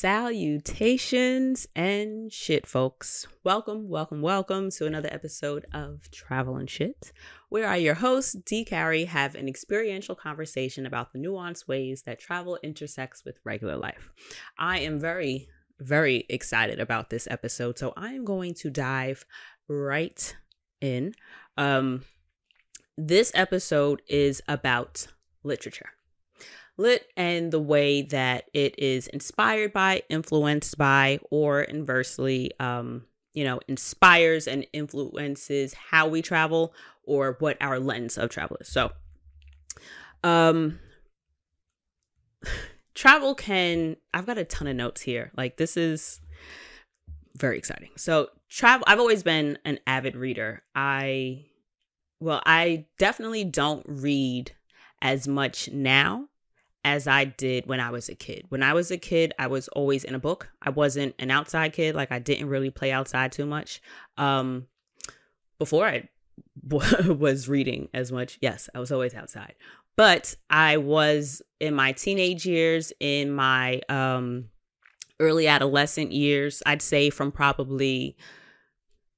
Salutations and shit, folks. Welcome, welcome, welcome to another episode of Travel and Shit, where I, your host, D. Carey, have an experiential conversation about the nuanced ways that travel intersects with regular life. I am very, very excited about this episode, so I am going to dive right in. Um, this episode is about literature lit and the way that it is inspired by, influenced by, or inversely, um, you know, inspires and influences how we travel or what our lens of travel is. So, um, travel can, I've got a ton of notes here. Like, this is very exciting. So, travel, I've always been an avid reader. I, well, I definitely don't read as much now as I did when I was a kid. When I was a kid, I was always in a book. I wasn't an outside kid. Like I didn't really play outside too much. Um, before I was reading as much, yes, I was always outside. But I was in my teenage years, in my um, early adolescent years, I'd say from probably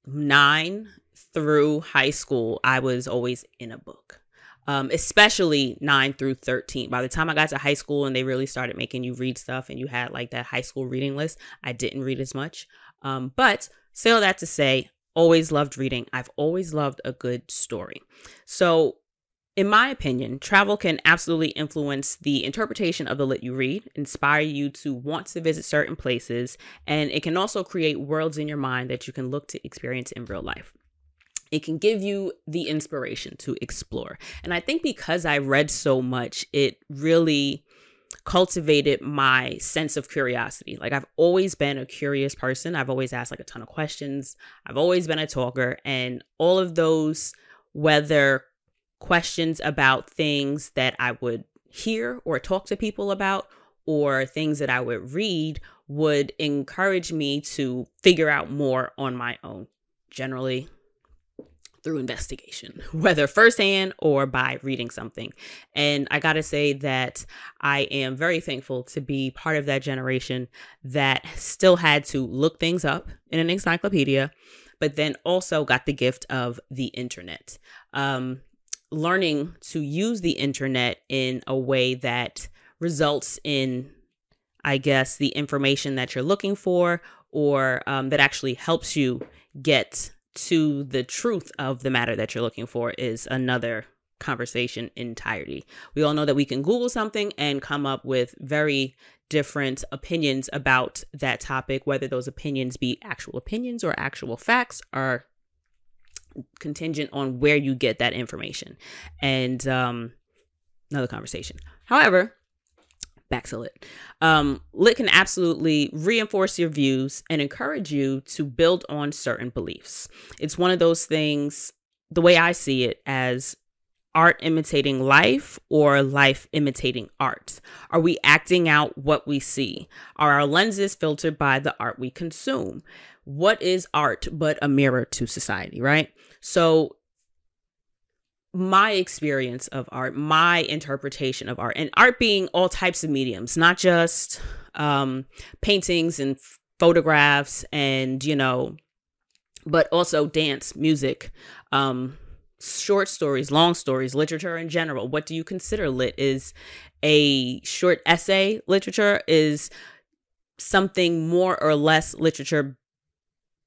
nine through high school, I was always in a book um, especially 9 through 13. By the time I got to high school and they really started making you read stuff and you had like that high school reading list, I didn't read as much. Um, but say all that to say, always loved reading. I've always loved a good story. So, in my opinion, travel can absolutely influence the interpretation of the lit you read, inspire you to want to visit certain places, and it can also create worlds in your mind that you can look to experience in real life it can give you the inspiration to explore. And I think because I read so much, it really cultivated my sense of curiosity. Like I've always been a curious person. I've always asked like a ton of questions. I've always been a talker and all of those whether questions about things that I would hear or talk to people about or things that I would read would encourage me to figure out more on my own. Generally, through investigation, whether firsthand or by reading something. And I got to say that I am very thankful to be part of that generation that still had to look things up in an encyclopedia, but then also got the gift of the internet. Um, learning to use the internet in a way that results in, I guess, the information that you're looking for or um, that actually helps you get to the truth of the matter that you're looking for is another conversation entirety. We all know that we can Google something and come up with very different opinions about that topic, whether those opinions be actual opinions or actual facts are contingent on where you get that information. And um another conversation. However, back to lit. Um, lit can absolutely reinforce your views and encourage you to build on certain beliefs. It's one of those things, the way I see it, as art imitating life or life imitating art? Are we acting out what we see? Are our lenses filtered by the art we consume? What is art but a mirror to society, right? So my experience of art, my interpretation of art, and art being all types of mediums, not just um, paintings and photographs and, you know, but also dance, music, um, short stories, long stories, literature in general. What do you consider lit? Is a short essay literature? Is something more or less literature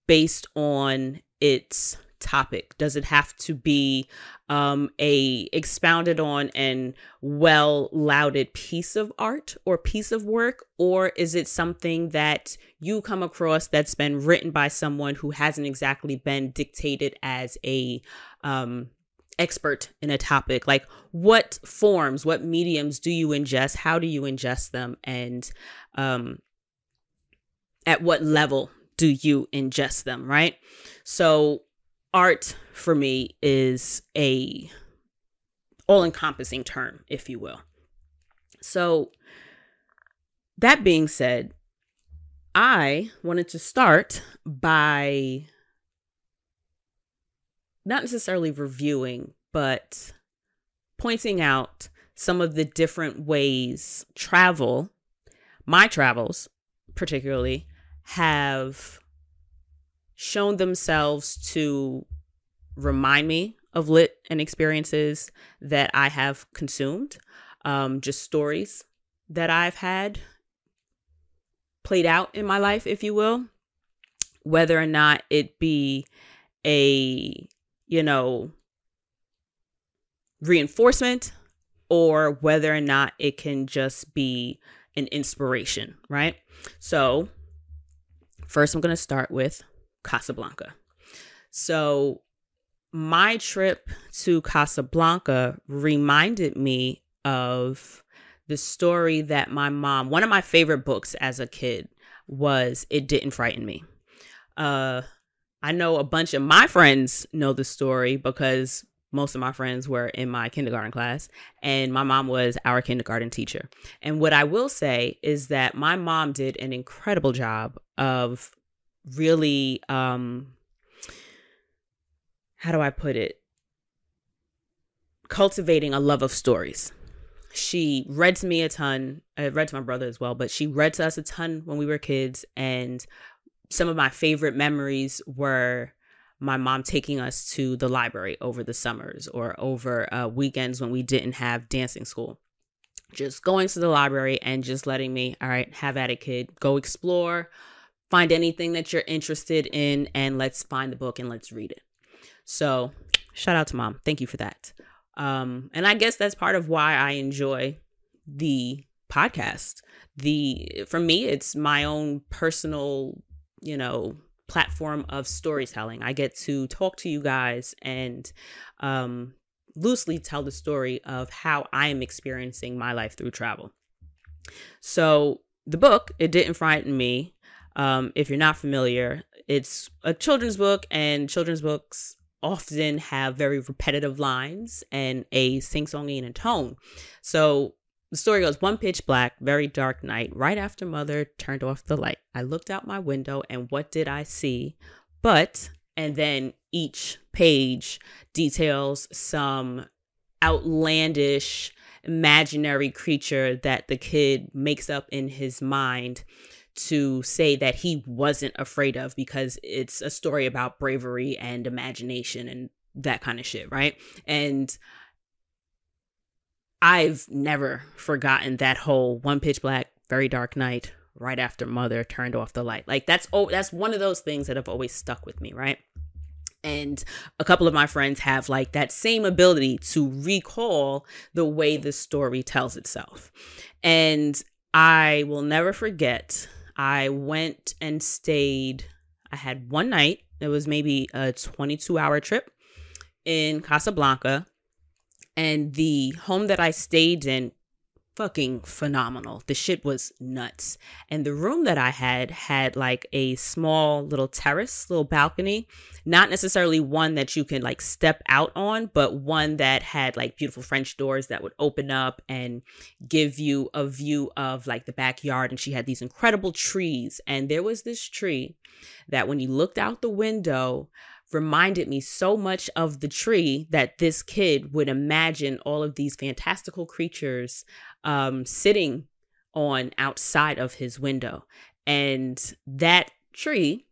based on its topic? Does it have to be um, a expounded on and well lauded piece of art or piece of work, or is it something that you come across that's been written by someone who hasn't exactly been dictated as a um, expert in a topic? Like, what forms, what mediums do you ingest? How do you ingest them? And um, at what level do you ingest them, right? So, art for me is a all-encompassing term, if you will. So that being said, I wanted to start by not necessarily reviewing, but pointing out some of the different ways travel, my travels particularly, have shown themselves to remind me of lit and experiences that I have consumed, um, just stories that I've had played out in my life, if you will, whether or not it be a, you know, reinforcement or whether or not it can just be an inspiration, right? So, first, I'm going to start with Casablanca. So, my trip to Casablanca reminded me of the story that my mom, one of my favorite books as a kid was It Didn't Frighten Me. Uh, I know a bunch of my friends know the story because most of my friends were in my kindergarten class and my mom was our kindergarten teacher. And what I will say is that my mom did an incredible job of really um how do I put it? Cultivating a love of stories. She read to me a ton. I read to my brother as well, but she read to us a ton when we were kids. And some of my favorite memories were my mom taking us to the library over the summers or over uh, weekends when we didn't have dancing school. Just going to the library and just letting me, all right, have at it, kid. Go explore, find anything that you're interested in, and let's find the book and let's read it. So, shout out to mom. Thank you for that. Um, and I guess that's part of why I enjoy the podcast. The for me, it's my own personal, you know, platform of storytelling. I get to talk to you guys and um, loosely tell the story of how I am experiencing my life through travel. So the book, it didn't frighten me. Um, if you're not familiar, it's a children's book, and children's books often have very repetitive lines and a sing-songy in a tone. So the story goes one pitch black, very dark night, right after mother turned off the light. I looked out my window and what did I see? But, and then each page details some outlandish imaginary creature that the kid makes up in his mind to say that he wasn't afraid of because it's a story about bravery and imagination and that kind of shit, right? And I've never forgotten that whole one pitch black, very dark night right after mother turned off the light. Like that's oh that's one of those things that have always stuck with me, right? And a couple of my friends have like that same ability to recall the way the story tells itself. And I will never forget I went and stayed. I had one night. It was maybe a 22 hour trip in Casablanca. And the home that I stayed in fucking phenomenal. The shit was nuts. And the room that I had had like a small little terrace, little balcony, not necessarily one that you can like step out on, but one that had like beautiful French doors that would open up and give you a view of like the backyard. And she had these incredible trees. And there was this tree that when you looked out the window, reminded me so much of the tree that this kid would imagine all of these fantastical creatures um, sitting on outside of his window. And that tree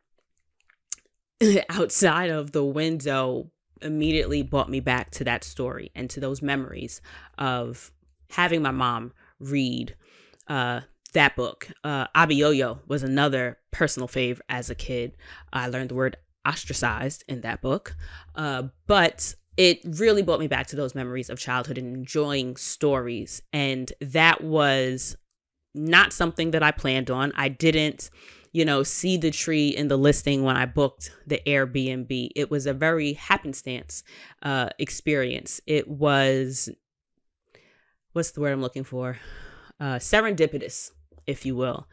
outside of the window immediately brought me back to that story and to those memories of having my mom read uh, that book. Uh, Abiyoyo was another personal fave as a kid. I learned the word ostracized in that book. Uh, but it really brought me back to those memories of childhood and enjoying stories. And that was not something that I planned on. I didn't, you know, see the tree in the listing when I booked the Airbnb. It was a very happenstance uh, experience. It was, what's the word I'm looking for? Uh, serendipitous, if you will.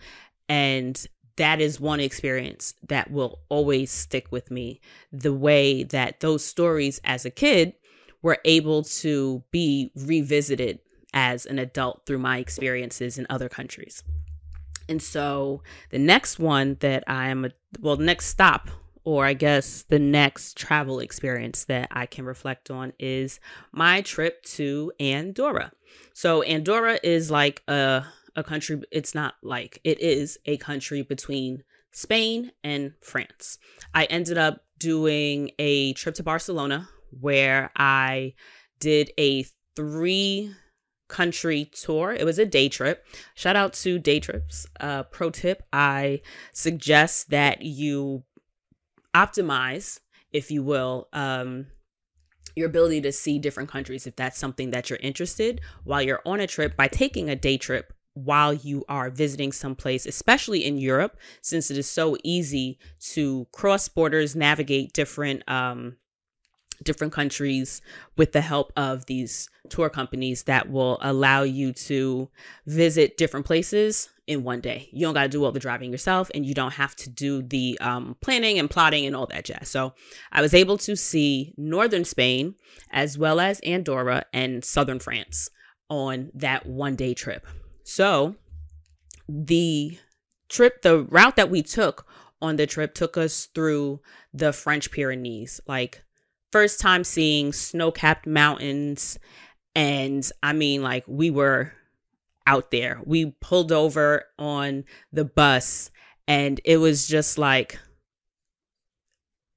And that is one experience that will always stick with me. The way that those stories as a kid were able to be revisited as an adult through my experiences in other countries. And so the next one that I am, a, well, next stop or I guess the next travel experience that I can reflect on is my trip to Andorra. So Andorra is like a a country it's not like it is a country between Spain and France. I ended up doing a trip to Barcelona where I did a 3 country tour. It was a day trip. Shout out to day trips. Uh, pro tip I suggest that you optimize, if you will, um, your ability to see different countries if that's something that you're interested while you're on a trip by taking a day trip while you are visiting someplace, especially in Europe, since it is so easy to cross borders, navigate different um, different countries with the help of these tour companies that will allow you to visit different places in one day. You don't got to do all the driving yourself and you don't have to do the um, planning and plotting and all that jazz. So I was able to see northern Spain as well as Andorra and southern France on that one day trip. So the trip, the route that we took on the trip took us through the French Pyrenees, like first time seeing snow capped mountains. And I mean, like, we were out there. We pulled over on the bus and it was just like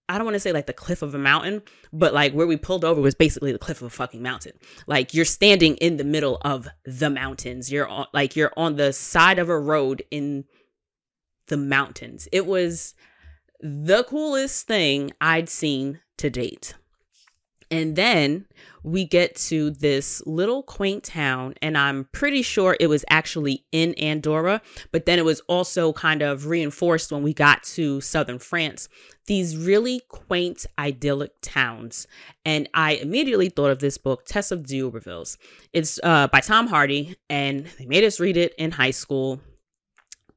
I don't want to say like the cliff of a mountain, but like where we pulled over was basically the cliff of a fucking mountain. Like you're standing in the middle of the mountains. You're on like you're on the side of a road in the mountains. It was the coolest thing I'd seen to date. And then we get to this little quaint town, and I'm pretty sure it was actually in Andorra, but then it was also kind of reinforced when we got to southern France. These really quaint, idyllic towns. And I immediately thought of this book, Tess of D'Urbervilles. It's uh, by Tom Hardy, and they made us read it in high school.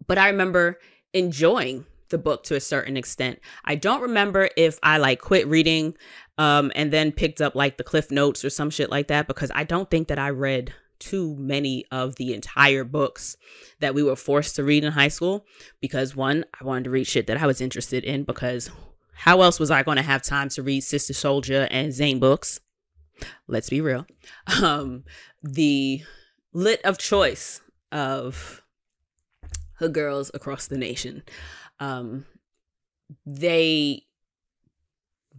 But I remember enjoying the book to a certain extent. I don't remember if I like quit reading um and then picked up like the cliff notes or some shit like that because I don't think that I read too many of the entire books that we were forced to read in high school because one, I wanted to read shit that I was interested in because how else was I going to have time to read Sister Souljah and Zane books? Let's be real. Um the lit of choice of her girls across the nation um, they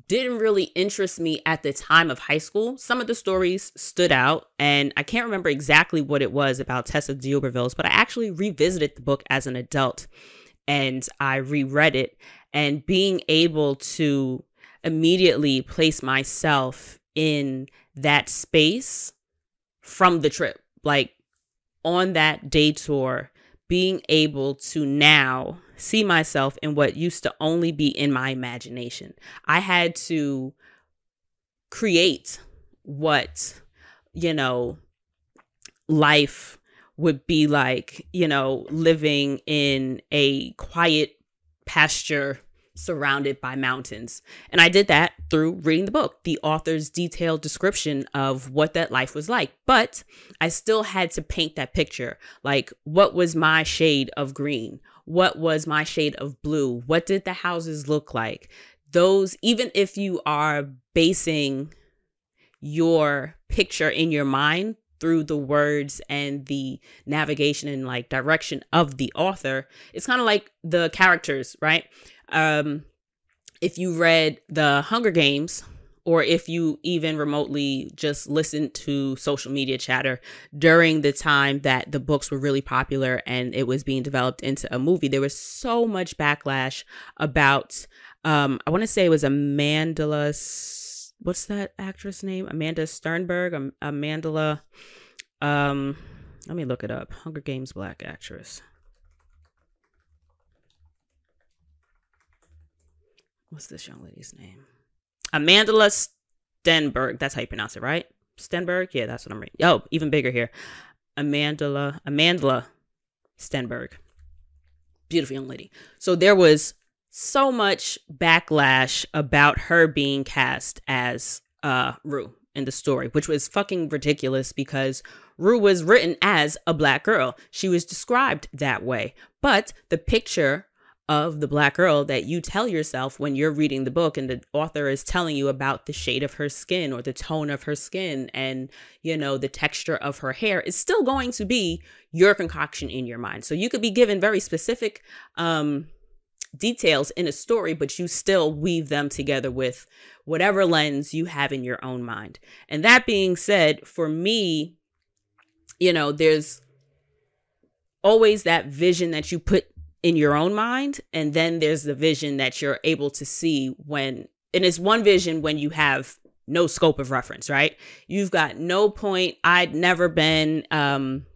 didn't really interest me at the time of high school. Some of the stories stood out, and I can't remember exactly what it was about Tess of D'Urbervilles, but I actually revisited the book as an adult and I reread it. And being able to immediately place myself in that space from the trip, like on that day tour, being able to now see myself in what used to only be in my imagination. I had to create what, you know, life would be like, you know, living in a quiet pasture surrounded by mountains. And I did that through reading the book, the author's detailed description of what that life was like. But I still had to paint that picture. Like, what was my shade of green? What was my shade of blue? What did the houses look like? Those, even if you are basing your picture in your mind through the words and the navigation and like direction of the author, it's kind of like the characters, right? Um, if you read the Hunger Games, or if you even remotely just listened to social media chatter during the time that the books were really popular and it was being developed into a movie, there was so much backlash about. Um, I want to say it was Amandla. What's that actress name? Amanda Sternberg. Um, Amandla. Um, let me look it up. Hunger Games black actress. what's this young lady's name? Amandla Stenberg. That's how you pronounce it, right? Stenberg? Yeah, that's what I'm reading. Oh, even bigger here. Amandla, Amandla Stenberg. Beautiful young lady. So there was so much backlash about her being cast as uh Rue in the story, which was fucking ridiculous because Rue was written as a black girl. She was described that way. But the picture of the black girl that you tell yourself when you're reading the book and the author is telling you about the shade of her skin or the tone of her skin and you know the texture of her hair is still going to be your concoction in your mind. So you could be given very specific um details in a story but you still weave them together with whatever lens you have in your own mind. And that being said for me you know there's always that vision that you put in your own mind and then there's the vision that you're able to see when and it's one vision when you have no scope of reference right? You've got no point. I'd never been um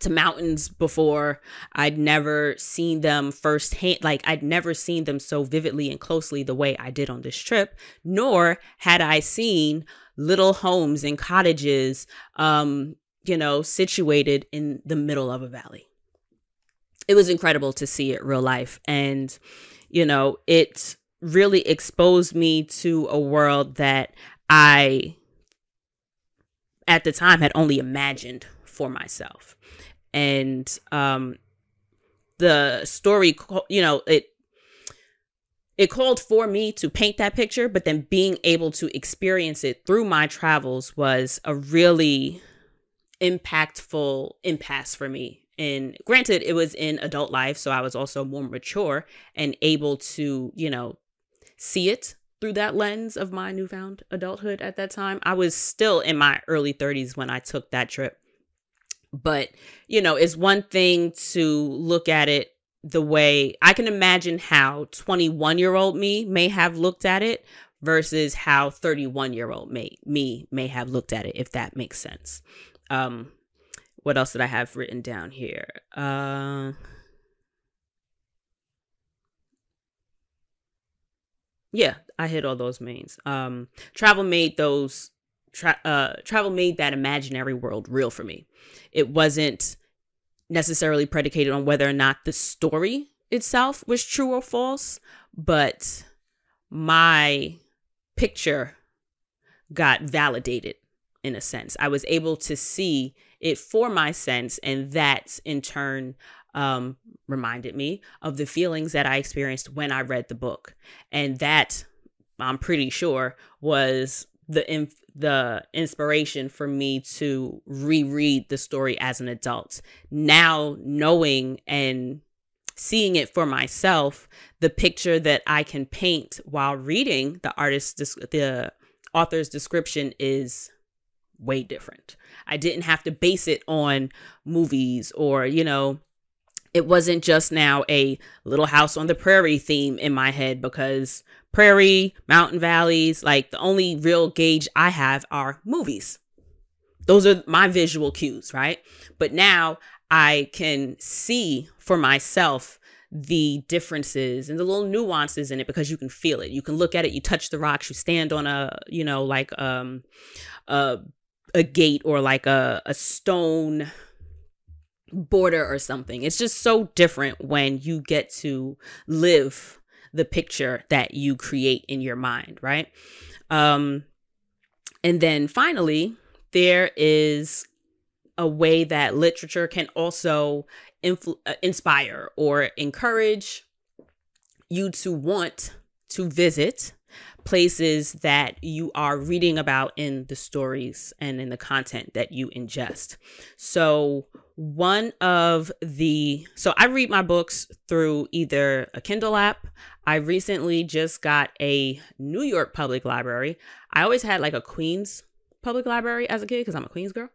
to mountains before. I'd never seen them firsthand like i'd never seen them so vividly and closely the way i did on this trip nor had i seen little homes and cottages um you know situated in the middle of a valley it was incredible to see it real life. And, you know, it really exposed me to a world that I, at the time, had only imagined for myself. And um, the story, you know, it, it called for me to paint that picture, but then being able to experience it through my travels was a really impactful impasse for me and granted it was in adult life so i was also more mature and able to you know see it through that lens of my newfound adulthood at that time. I was still in my early 30s when i took that trip. But you know it's one thing to look at it the way i can imagine how 21 year old me may have looked at it versus how 31 year old me may have looked at it if that makes sense. Um what else did I have written down here? Uh, yeah, I hit all those mains. Um, travel made those tra- uh, travel made that imaginary world real for me. It wasn't necessarily predicated on whether or not the story itself was true or false, but my picture got validated in a sense. I was able to see it for my sense, and that in turn um, reminded me of the feelings that I experienced when I read the book, and that I'm pretty sure was the inf- the inspiration for me to reread the story as an adult. Now knowing and seeing it for myself, the picture that I can paint while reading the artist's the author's description is way different. I didn't have to base it on movies or, you know, it wasn't just now a little house on the prairie theme in my head because prairie, mountain valleys, like the only real gauge I have are movies. Those are my visual cues, right? But now I can see for myself the differences and the little nuances in it because you can feel it. You can look at it, you touch the rocks, you stand on a, you know, like um a a gate or like a, a stone border or something. It's just so different when you get to live the picture that you create in your mind, right? Um, and then finally, there is a way that literature can also influ- uh, inspire or encourage you to want to visit places that you are reading about in the stories and in the content that you ingest. So, one of the so I read my books through either a Kindle app. I recently just got a New York Public Library. I always had like a Queens Public Library as a kid because I'm a Queens girl.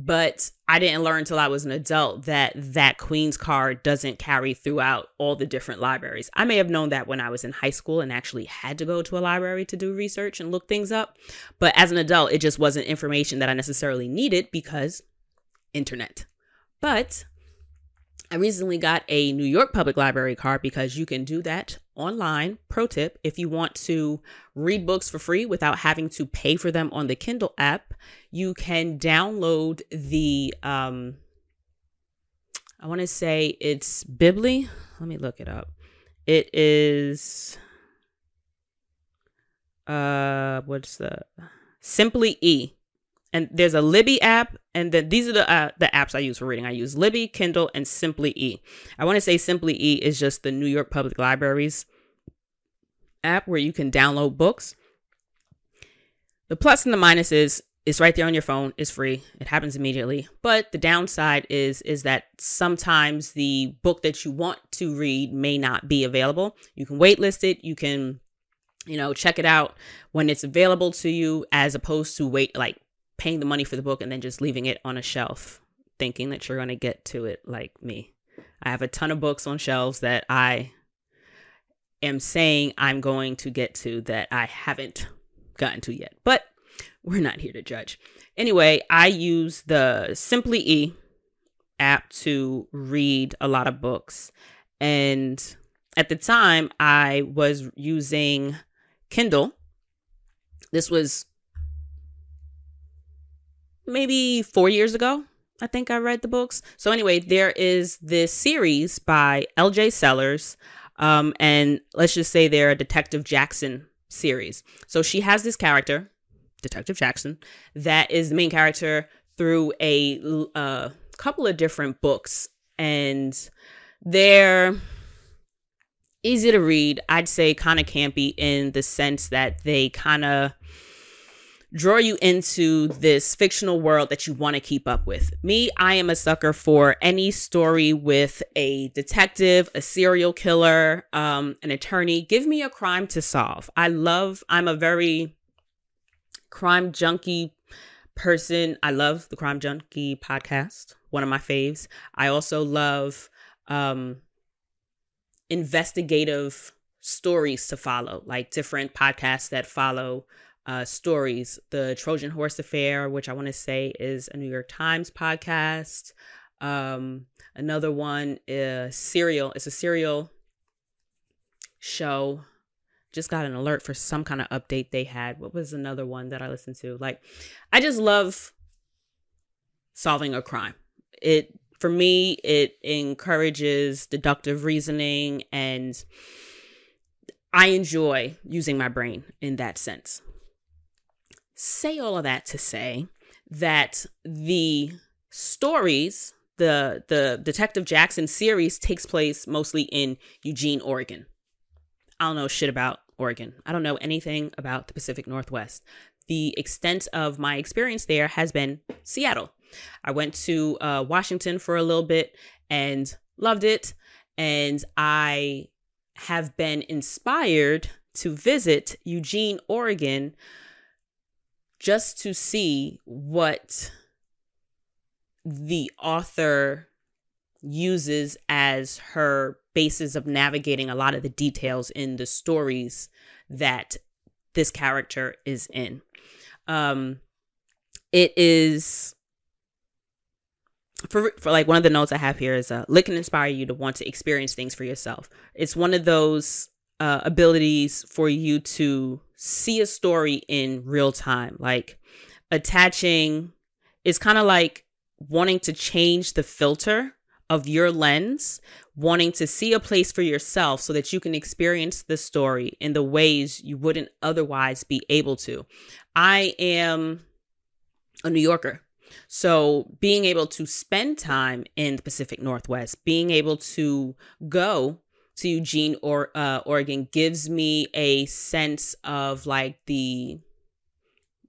But I didn't learn until I was an adult that that Queen's card doesn't carry throughout all the different libraries. I may have known that when I was in high school and actually had to go to a library to do research and look things up. But as an adult, it just wasn't information that I necessarily needed because internet. But I recently got a New York Public Library card because you can do that online. Pro tip if you want to read books for free without having to pay for them on the Kindle app, you can download the, um, I want to say it's Bibly. Let me look it up. It is, uh, what's the Simply E and there's a Libby app, and then these are the uh, the apps I use for reading. I use Libby, Kindle, and Simply E. I want to say Simply E is just the New York Public Libraries app where you can download books. The plus and the minus is it's right there on your phone. It's free. It happens immediately. But the downside is is that sometimes the book that you want to read may not be available. You can waitlist it. You can you know check it out when it's available to you as opposed to wait like paying the money for the book and then just leaving it on a shelf thinking that you're going to get to it like me. I have a ton of books on shelves that I am saying I'm going to get to that I haven't gotten to yet. But we're not here to judge. Anyway, I use the Simply E app to read a lot of books. And at the time, I was using Kindle. This was maybe four years ago. I think I read the books. So, anyway, there is this series by LJ Sellers. Um, and let's just say they're a Detective Jackson series. So, she has this character, Detective Jackson, that is the main character through a uh, couple of different books. And they're easy to read. I'd say kind of campy in the sense that they kind of draw you into this fictional world that you want to keep up with. Me, I am a sucker for any story with a detective, a serial killer, um, an attorney. Give me a crime to solve. I love, I'm a very crime junkie person. I love the Crime Junkie podcast, one of my faves. I also love um, investigative stories to follow, like different podcasts that follow uh, stories. The Trojan Horse Affair, which I want to say is a New York Times podcast. Um, another one is Serial. It's a serial show. Just got an alert for some kind of update they had. What was another one that I listened to? Like, I just love solving a crime. It for me, it encourages deductive reasoning and I enjoy using my brain in that sense say all of that to say that the stories the the detective jackson series takes place mostly in eugene oregon. I don't know shit about oregon. I don't know anything about the pacific northwest. The extent of my experience there has been seattle. I went to uh, washington for a little bit and loved it and i have been inspired to visit eugene oregon just to see what the author uses as her basis of navigating a lot of the details in the stories that this character is in. Um, it is for for like one of the notes I have here is uh, lit can inspire you to want to experience things for yourself. It's one of those uh, abilities for you to see a story in real time. Like attaching is kind of like wanting to change the filter of your lens, wanting to see a place for yourself so that you can experience the story in the ways you wouldn't otherwise be able to. I am a New Yorker. So, being able to spend time in the Pacific Northwest, being able to go to Eugene or uh, Oregon gives me a sense of like the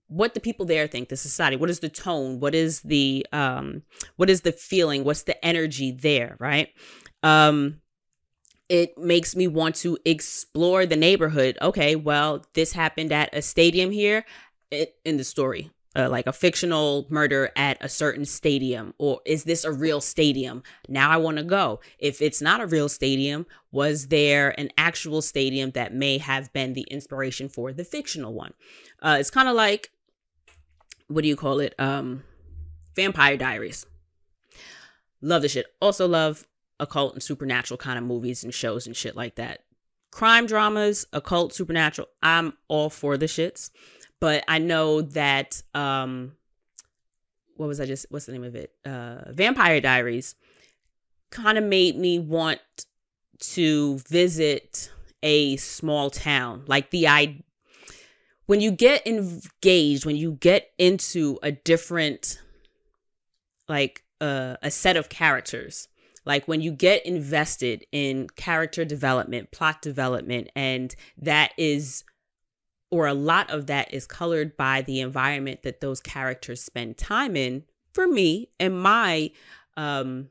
what the people there think the society. What is the tone? What is the um what is the feeling? What's the energy there right? Um it makes me want to explore the neighborhood. Okay well this happened at a stadium here it, in the story uh, like a fictional murder at a certain stadium or is this a real stadium? Now i want to go. If it's not a real stadium was there an actual stadium that may have been the inspiration for the fictional one? Uh, it's kind of like what do you call it? Um vampire diaries. Love the shit. Also love occult and supernatural kind of movies and shows and shit like that. Crime dramas occult supernatural i'm all for the shits but I know that um what was I just what's the name of it? Uh Vampire Diaries kind of made me want to visit a small town. Like the I when you get engaged, when you get into a different, like uh, a set of characters, like when you get invested in character development, plot development, and that is, or a lot of that is colored by the environment that those characters spend time in. For me and my um,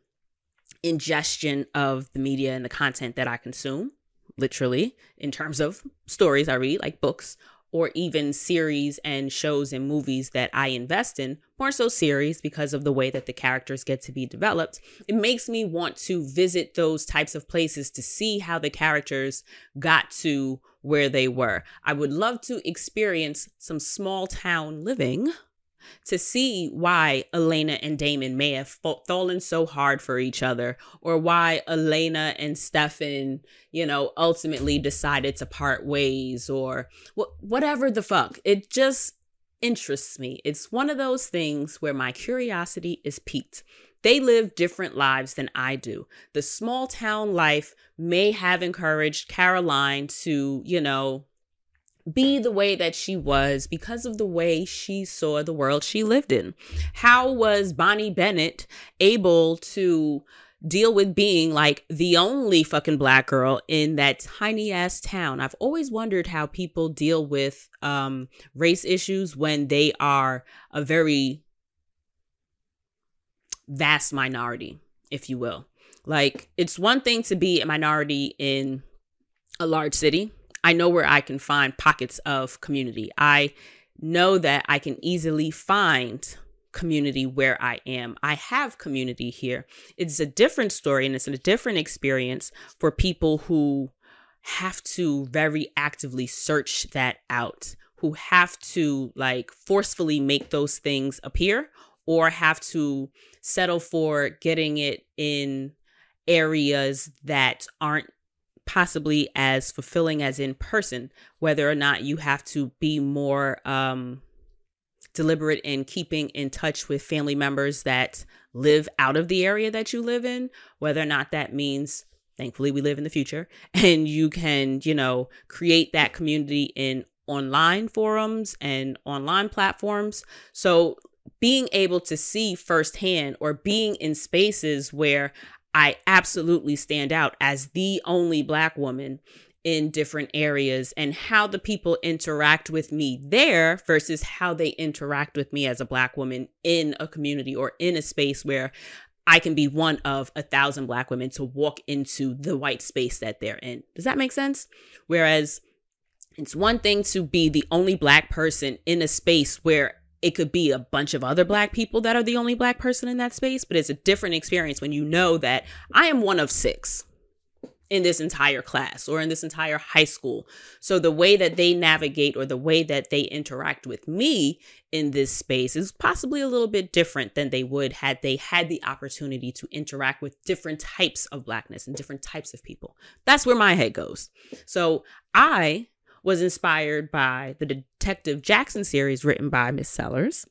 ingestion of the media and the content that I consume, literally, in terms of stories I read, like books or even series and shows and movies that I invest in, more so series because of the way that the characters get to be developed, it makes me want to visit those types of places to see how the characters got to where they were. I would love to experience some small town living to see why Elena and Damon may have fallen so hard for each other, or why Elena and Stefan, you know, ultimately decided to part ways, or wh- whatever the fuck. It just interests me. It's one of those things where my curiosity is piqued. They live different lives than I do. The small town life may have encouraged Caroline to, you know, be the way that she was because of the way she saw the world she lived in. How was Bonnie Bennett able to deal with being like the only fucking black girl in that tiny ass town? I've always wondered how people deal with um, race issues when they are a very vast minority, if you will. Like, it's one thing to be a minority in a large city I know where I can find pockets of community. I know that I can easily find community where I am. I have community here. It's a different story and it's a different experience for people who have to very actively search that out, who have to like forcefully make those things appear or have to settle for getting it in areas that aren't possibly as fulfilling as in person, whether or not you have to be more um, deliberate in keeping in touch with family members that live out of the area that you live in, whether or not that means thankfully we live in the future and you can, you know, create that community in online forums and online platforms. So being able to see firsthand or being in spaces where I absolutely stand out as the only Black woman in different areas and how the people interact with me there versus how they interact with me as a Black woman in a community or in a space where I can be one of a thousand Black women to walk into the white space that they're in. Does that make sense? Whereas it's one thing to be the only Black person in a space where it could be a bunch of other black people that are the only black person in that space, but it's a different experience when you know that I am one of six in this entire class or in this entire high school. So the way that they navigate or the way that they interact with me in this space is possibly a little bit different than they would had they had the opportunity to interact with different types of blackness and different types of people. That's where my head goes. So I was inspired by the Detective Jackson series written by Miss Sellers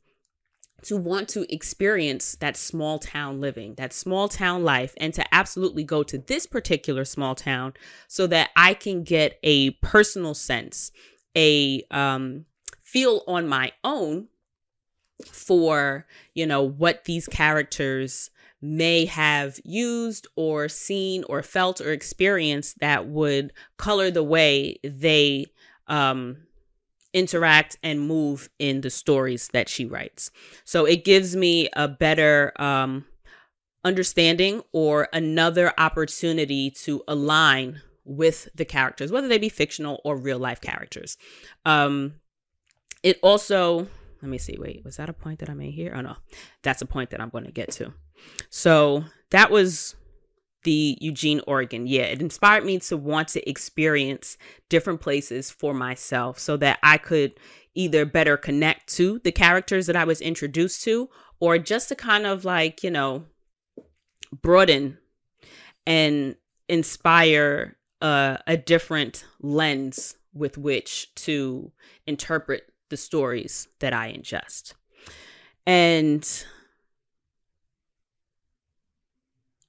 to want to experience that small town living, that small town life, and to absolutely go to this particular small town so that I can get a personal sense, a um, feel on my own for, you know, what these characters may have used or seen or felt or experienced that would color the way they um, interact and move in the stories that she writes. So it gives me a better um, understanding or another opportunity to align with the characters, whether they be fictional or real life characters. Um, it also, let me see, wait, was that a point that I made here? Oh no, that's a point that I'm going to get to. So that was the Eugene, Oregon. Yeah, it inspired me to want to experience different places for myself so that I could either better connect to the characters that I was introduced to or just to kind of like, you know, broaden and inspire uh, a different lens with which to interpret the stories that I ingest. And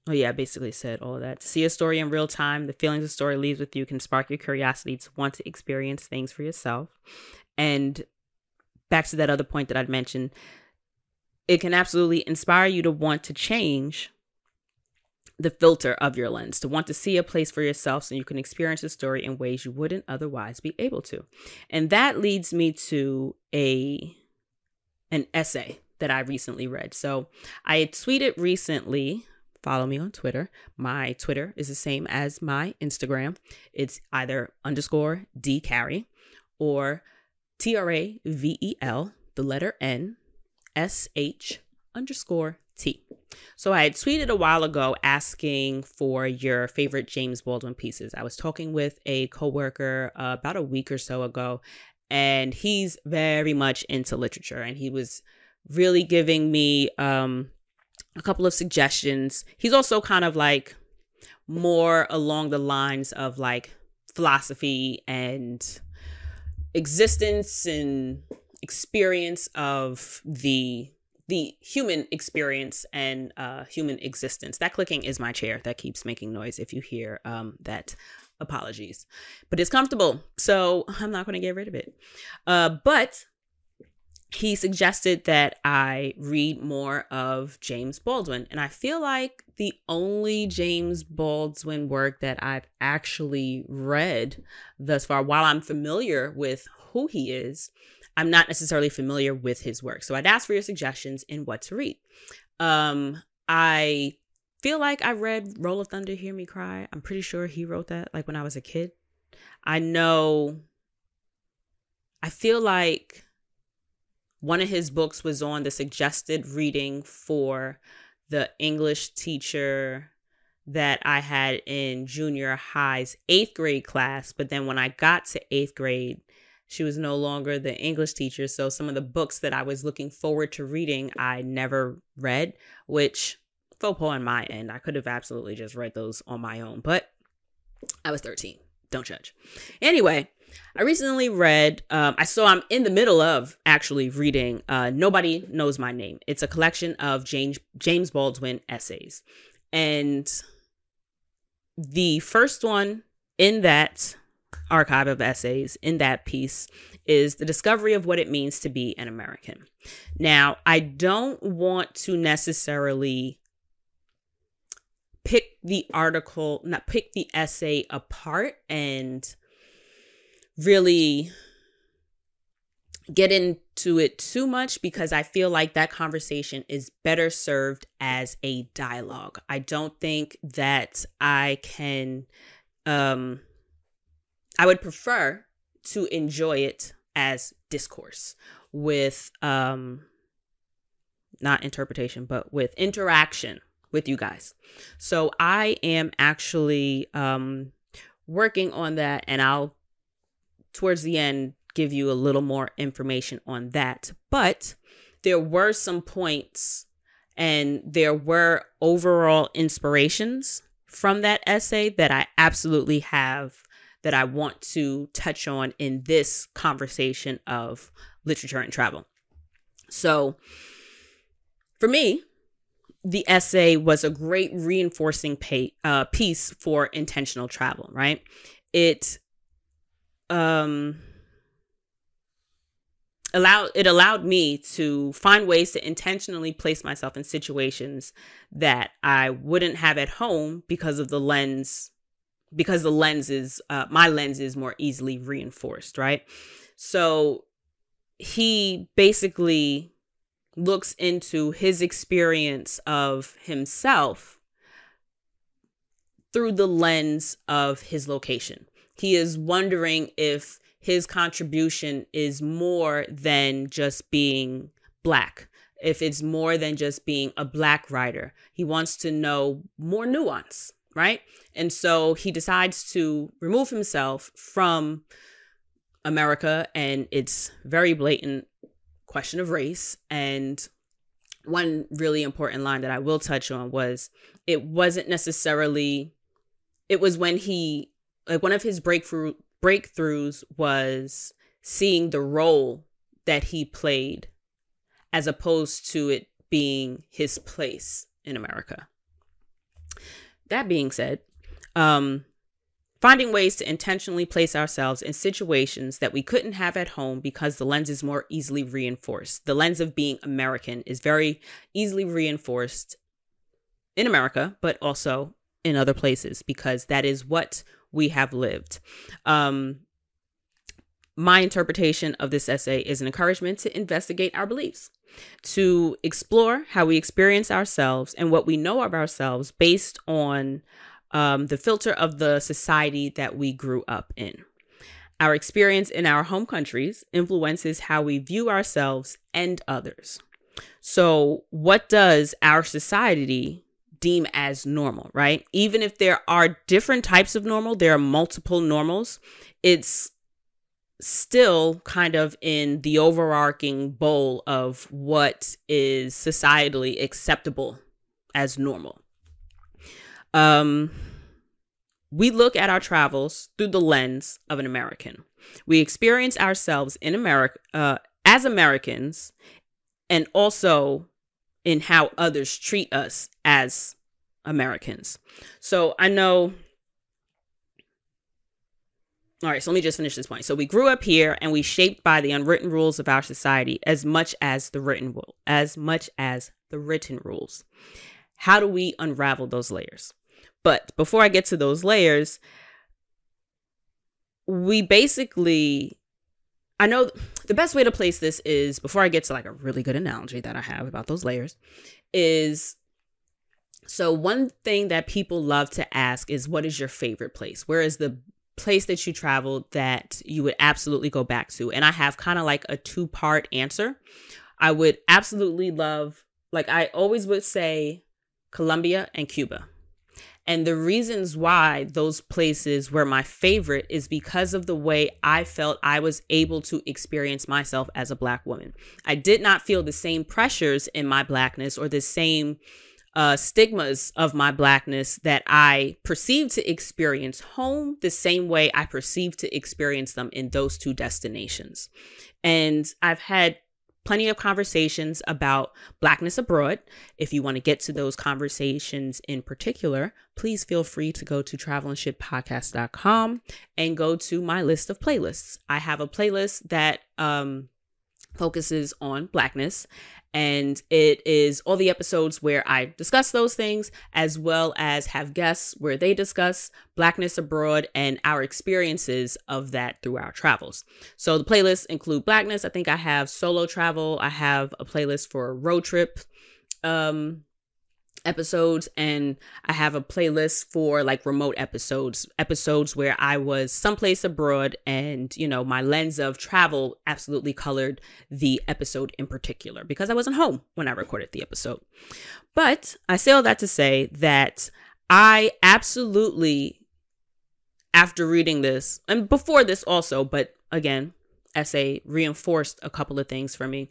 Oh yeah, I basically said all that. To see a story in real time, the feelings a story leaves with you can spark your curiosity to want to experience things for yourself. And back to that other point that I'd mentioned, it can absolutely inspire you to want to change the filter of your lens, to want to see a place for yourself so you can experience a story in ways you wouldn't otherwise be able to. And that leads me to a an essay that I recently read. So I tweeted recently, follow me on Twitter. My Twitter is the same as my Instagram. It's either underscore D carry or T R A V E L, the letter N, S H underscore T. So I had tweeted a while ago asking for your favorite James Baldwin pieces. I was talking with a coworker uh, about a week or so ago, and he's very much into literature, and he was really giving me um, a couple of suggestions. He's also kind of like more along the lines of like philosophy and existence and experience of the the human experience and uh, human existence. That clicking is my chair that keeps making noise. If you hear um, that, apologies. But it's comfortable, so I'm not going to get rid of it. Uh, but he suggested that I read more of James Baldwin. And I feel like the only James Baldwin work that I've actually read thus far, while I'm familiar with who he is, I'm not necessarily familiar with his work. So I'd ask for your suggestions in what to read. Um, I feel like I read Roll of Thunder, Hear Me Cry. I'm pretty sure he wrote that like when I was a kid. I know, I feel like one of his books was on the suggested reading for the English teacher that I had in junior high's eighth grade class. But then when I got to eighth grade, she was no longer the English teacher. So some of the books that I was looking forward to reading, I never read, which faux pas on my end. I could have absolutely just read those on my own, but I was 13. Don't judge. Anyway, I recently read, um, I saw I'm in the middle of actually reading uh, Nobody Knows My Name. It's a collection of James, James Baldwin essays. And the first one in that archive of essays, in that piece, is the discovery of what it means to be an American. Now, I don't want to necessarily pick the article, not pick the essay apart and really get into it too much because I feel like that conversation is better served as a dialogue. I don't think that I can um I would prefer to enjoy it as discourse with um not interpretation but with interaction with you guys. So I am actually um working on that and I'll towards the end give you a little more information on that. But there were some points and there were overall inspirations from that essay that I absolutely have that I want to touch on in this conversation of literature and travel. So, for me, the essay was a great reinforcing pay, uh, piece for intentional travel, right? It um allowed it allowed me to find ways to intentionally place myself in situations that I wouldn't have at home because of the lens because the lens is uh, my lens is more easily reinforced right? So he basically looks into his experience of himself through the lens of his location he is wondering if his contribution is more than just being black, if it's more than just being a black writer. He wants to know more nuance, right? And so he decides to remove himself from America and its very blatant question of race. And one really important line that I will touch on was it wasn't necessarily, it was when he like one of his breakthrough breakthroughs was seeing the role that he played as opposed to it being his place in America. That being said, um Finding ways to intentionally place ourselves in situations that we couldn't have at home because the lens is more easily reinforced. The lens of being American is very easily reinforced in America, but also in other places because that is what we have lived. Um, my interpretation of this essay is an encouragement to investigate our beliefs, to explore how we experience ourselves and what we know of ourselves based on um, the filter of the society that we grew up in. Our experience in our home countries influences how we view ourselves and others. So, what does our society deem as normal, right? Even if there are different types of normal, there are multiple normals, it's still kind of in the overarching bowl of what is societally acceptable as normal um, we look at our travels through the lens of an American. We experience ourselves in America uh, as Americans and also in how others treat us as Americans. So I know. All right, so let me just finish this point. So we grew up here and we shaped by the unwritten rules of our society as much as the written rule, as much as the written rules. How do we unravel those layers? But before I get to those layers, we basically I know the best way to place this is before I get to like a really good analogy that I have about those layers is so one thing that people love to ask is what is your favorite place? Where is the place that you traveled that you would absolutely go back to? And I have kind of like a two-part answer. I would absolutely love like I always would say Colombia and Cuba. And the reasons why those places were my favorite is because of the way I felt I was able to experience myself as a Black woman. I did not feel the same pressures in my Blackness or the same uh, stigmas of my Blackness that I perceived to experience home the same way I perceived to experience them in those two destinations. And I've had plenty of conversations about Blackness abroad. If you want to get to those conversations in particular, please feel free to go to travelandshippodcast.com and go to my list of playlists. I have a playlist that um, focuses on Blackness and it is all the episodes where I discuss those things, as well as have guests where they discuss Blackness abroad and our experiences of that through our travels. So the playlists include Blackness. I think I have solo travel. I have a playlist for a road trip um episodes and I have a playlist for like remote episodes, episodes where I was someplace abroad and, you know, my lens of travel absolutely colored the episode in particular because I wasn't home when I recorded the episode. But I say all that to say that I absolutely, after reading this and before this also, but again, essay reinforced a couple of things for me.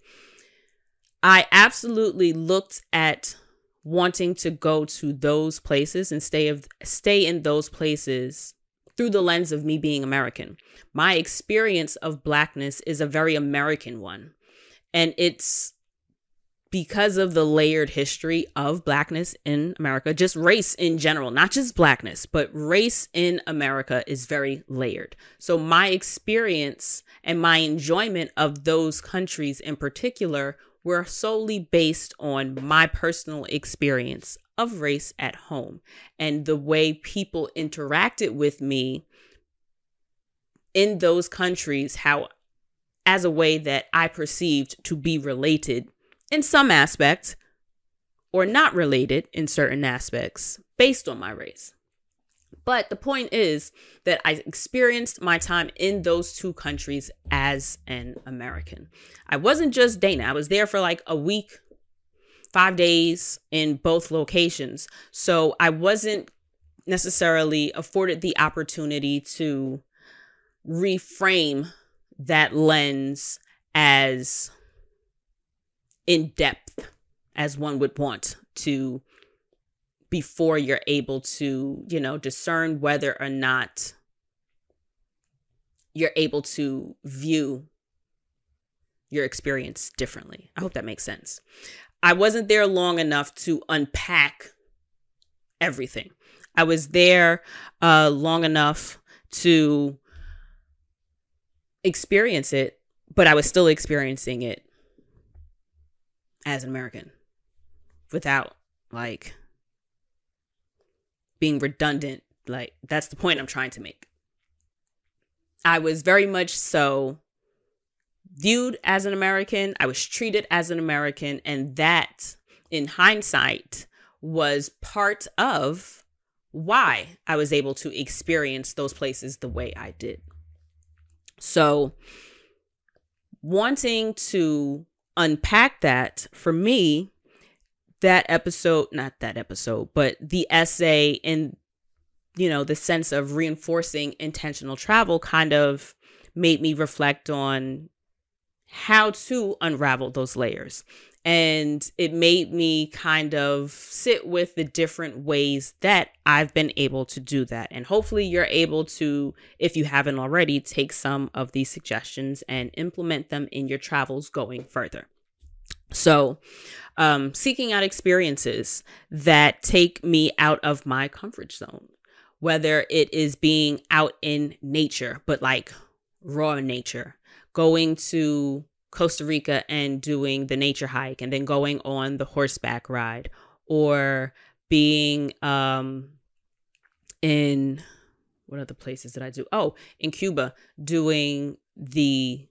I absolutely looked at wanting to go to those places and stay of stay in those places through the lens of me being American. My experience of blackness is a very American one. And it's because of the layered history of blackness in America, just race in general, not just blackness, but race in America is very layered. So my experience and my enjoyment of those countries in particular were solely based on my personal experience of race at home and the way people interacted with me in those countries, how as a way that I perceived to be related in some aspects or not related in certain aspects based on my race. But the point is that I experienced my time in those two countries as an American. I wasn't just Dana, I was there for like a week, five days in both locations. So I wasn't necessarily afforded the opportunity to reframe that lens as in depth as one would want to before you're able to, you know, discern whether or not you're able to view your experience differently. I hope that makes sense. I wasn't there long enough to unpack everything. I was there uh, long enough to experience it, but I was still experiencing it as an American without like being redundant. Like, that's the point I'm trying to make. I was very much so viewed as an American. I was treated as an American. And that, in hindsight, was part of why I was able to experience those places the way I did. So, wanting to unpack that for me, that episode, not that episode, but the essay in, you know, the sense of reinforcing intentional travel kind of made me reflect on how to unravel those layers and it made me kind of sit with the different ways that I've been able to do that. And hopefully, you're able to, if you haven't already, take some of these suggestions and implement them in your travels going further. So, um, seeking out experiences that take me out of my comfort zone, whether it is being out in nature, but like raw nature, going to Costa Rica and doing the nature hike and then going on the horseback ride or being um in what other places did I do? Oh, in Cuba doing the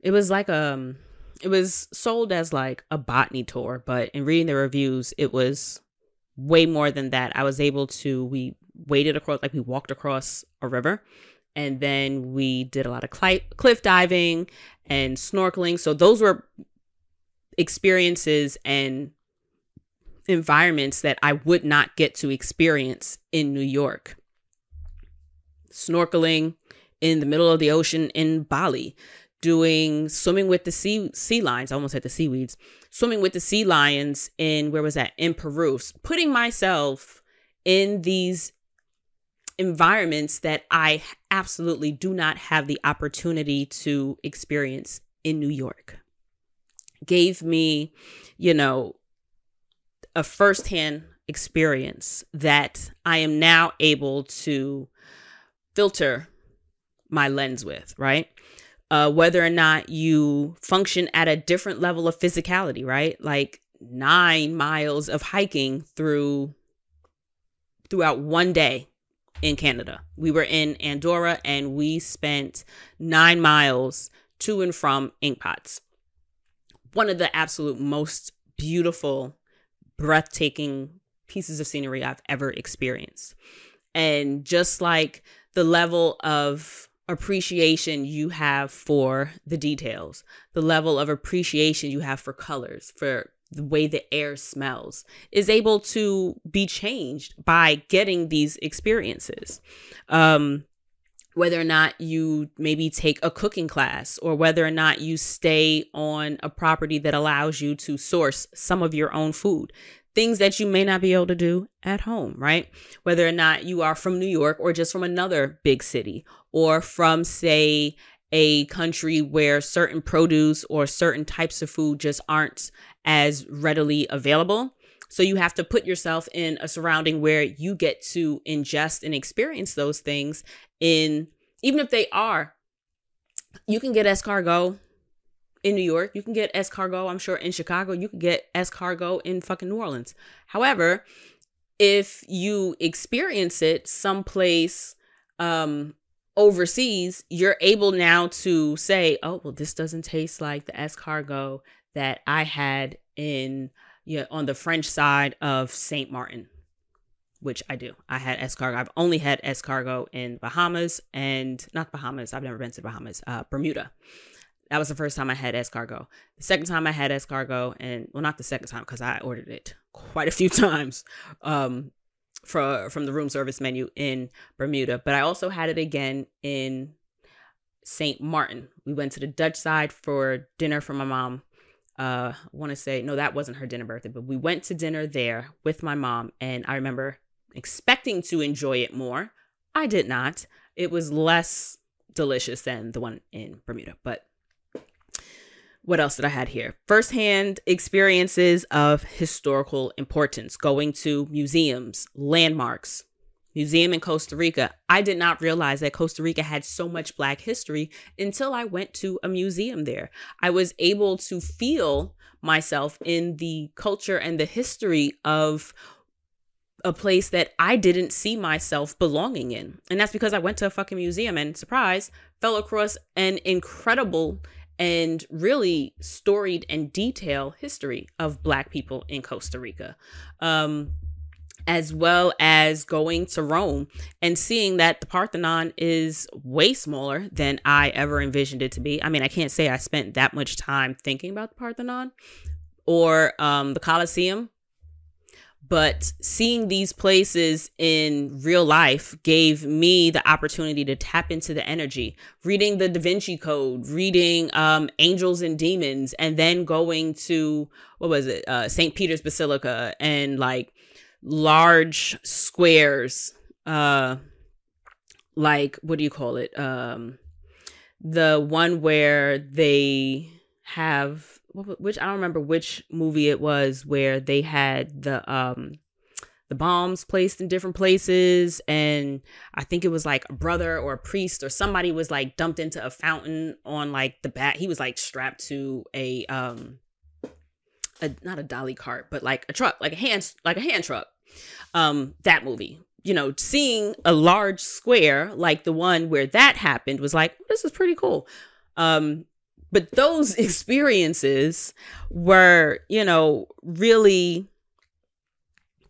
it was like um it was sold as like a botany tour, but in reading the reviews it was way more than that. I was able to we waded across like we walked across a river and then we did a lot of cliff diving and snorkeling. So those were experiences and environments that I would not get to experience in New York. Snorkeling in the middle of the ocean in Bali, doing swimming with the sea sea lions. I almost had the seaweeds. Swimming with the sea lions in where was that? In Peru. Putting myself in these environments that I absolutely do not have the opportunity to experience in New York. Gave me, you know, a firsthand experience that I am now able to filter my lens with, right? Uh, whether or not you function at a different level of physicality, right? Like nine miles of hiking through throughout one day in Canada. We were in Andorra and we spent nine miles to and from Inkpots. One of the absolute most beautiful, breathtaking pieces of scenery I've ever experienced. And just like the level of appreciation you have for the details, the level of appreciation you have for colors, for the way the air smells is able to be changed by getting these experiences. Um, whether or not you maybe take a cooking class or whether or not you stay on a property that allows you to source some of your own food things that you may not be able to do at home, right? Whether or not you are from New York or just from another big city or from, say, a country where certain produce or certain types of food just aren't as readily available. So you have to put yourself in a surrounding where you get to ingest and experience those things in even if they are you can get escargot in New York, you can get escargot, I'm sure in Chicago, you can get escargot in fucking New Orleans. However, if you experience it someplace um overseas, you're able now to say, "Oh, well this doesn't taste like the escargot that I had in yeah on the French side of Saint Martin, which I do. I had escargot. I've only had escargot in Bahamas and not Bahamas. I've never been to Bahamas. Uh, Bermuda. That was the first time I had escargot. The second time I had escargot, and well, not the second time because I ordered it quite a few times um, from from the room service menu in Bermuda. But I also had it again in Saint Martin. We went to the Dutch side for dinner for my mom uh I want to say no that wasn't her dinner birthday but we went to dinner there with my mom and I remember expecting to enjoy it more I did not it was less delicious than the one in Bermuda but what else did I had here? Firsthand experiences of historical importance, going to museums, landmarks, museum in Costa Rica. I did not realize that Costa Rica had so much Black history until I went to a museum there. I was able to feel myself in the culture and the history of a place that I didn't see myself belonging in. And that's because I went to a fucking museum and surprise, fell across an incredible and really storied and detailed history of Black people in Costa Rica. Um, as well as going to Rome and seeing that the Parthenon is way smaller than I ever envisioned it to be. I mean, I can't say I spent that much time thinking about the Parthenon or um, the Colosseum, but seeing these places in real life gave me the opportunity to tap into the energy reading the da vinci code reading um, angels and demons and then going to what was it uh, st peter's basilica and like large squares uh like what do you call it um the one where they have which I don't remember which movie it was where they had the um the bombs placed in different places and I think it was like a brother or a priest or somebody was like dumped into a fountain on like the back he was like strapped to a um a not a dolly cart but like a truck like a hand like a hand truck um that movie. You know seeing a large square like the one where that happened was like this is pretty cool. Um but those experiences were, you know, really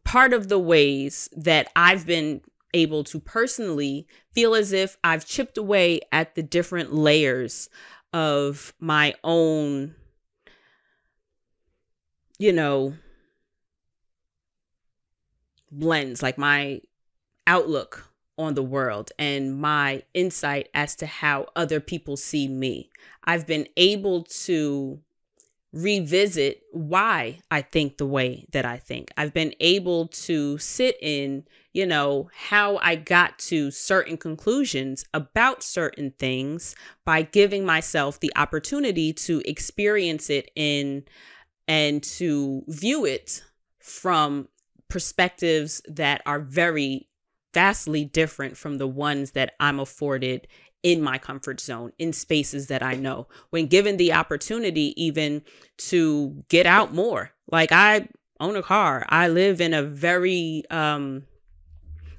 part of the ways that I've been able to personally feel as if I've chipped away at the different layers of my own, you know, lens, like my outlook on the world and my insight as to how other people see me. I've been able to revisit why I think the way that I think. I've been able to sit in, you know, how I got to certain conclusions about certain things by giving myself the opportunity to experience it in and to view it from perspectives that are very vastly different from the ones that I'm afforded in my comfort zone in spaces that I know. When given the opportunity, even to get out more, like I own a car, I live in a very um,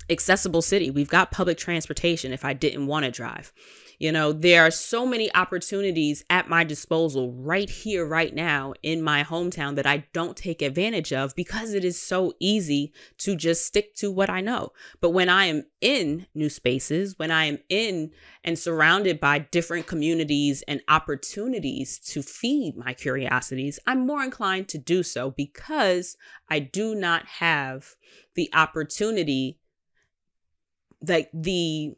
accessible city. We've got public transportation if I didn't want to drive. You know, there are so many opportunities at my disposal right here, right now in my hometown that I don't take advantage of because it is so easy to just stick to what I know. But when I am in new spaces, when I am in and surrounded by different communities and opportunities to feed my curiosities, I'm more inclined to do so because I do not have the opportunity like the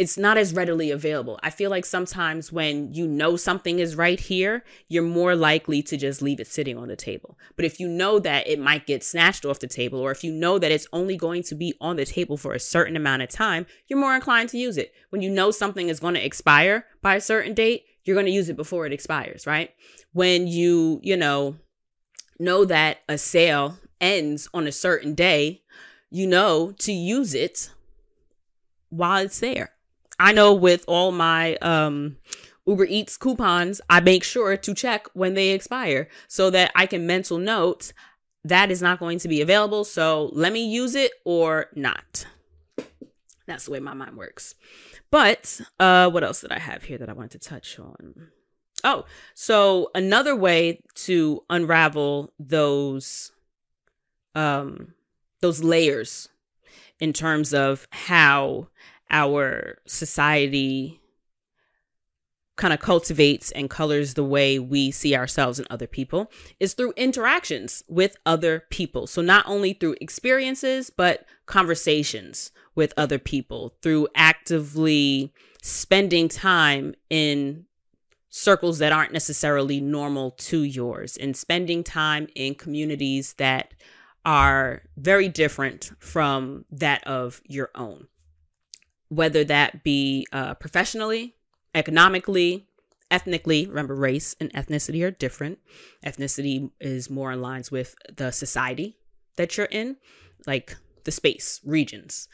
it's not as readily available. I feel like sometimes when you know something is right here, you're more likely to just leave it sitting on the table. But if you know that it might get snatched off the table, or if you know that it's only going to be on the table for a certain amount of time, you're more inclined to use it. When you know something is going to expire by a certain date, you're going to use it before it expires, right? When you, you know, know that a sale ends on a certain day, you know to use it while it's there I know with all my um Uber Eats coupons, I make sure to check when they expire so that I can mental note that is not going to be available. So let me use it or not. That's the way my mind works. But uh, what else did I have here that I wanted to touch on? Oh, so another way to unravel those um those layers in terms of how our society kind of cultivates and colors the way we see ourselves and other people is through interactions with other people. So, not only through experiences, but conversations with other people, through actively spending time in circles that aren't necessarily normal to yours, and spending time in communities that are very different from that of your own whether that be uh, professionally, economically, ethnically, remember, race and ethnicity are different. Ethnicity is more in lines with the society that you're in, like the space, regions,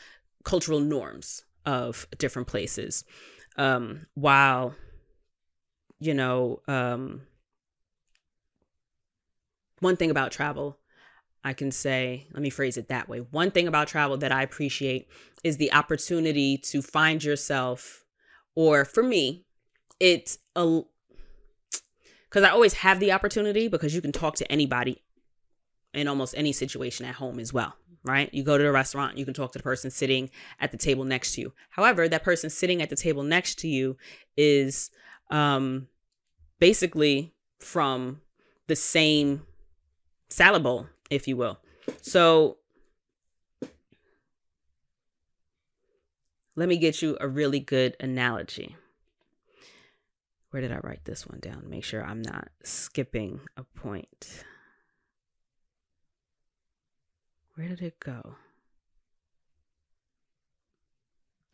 cultural norms of different places. Um, while, you know, um, one thing about travel, I can say, let me phrase it that way. One thing about travel that I appreciate is the opportunity to find yourself, or for me, it's a because I always have the opportunity because you can talk to anybody in almost any situation at home as well, right? You go to a restaurant, you can talk to the person sitting at the table next to you. However, that person sitting at the table next to you is um, basically from the same salad bowl, if you will. So let me get you a really good analogy. Where did I write this one down? Make sure I'm not skipping a point. Where did it go?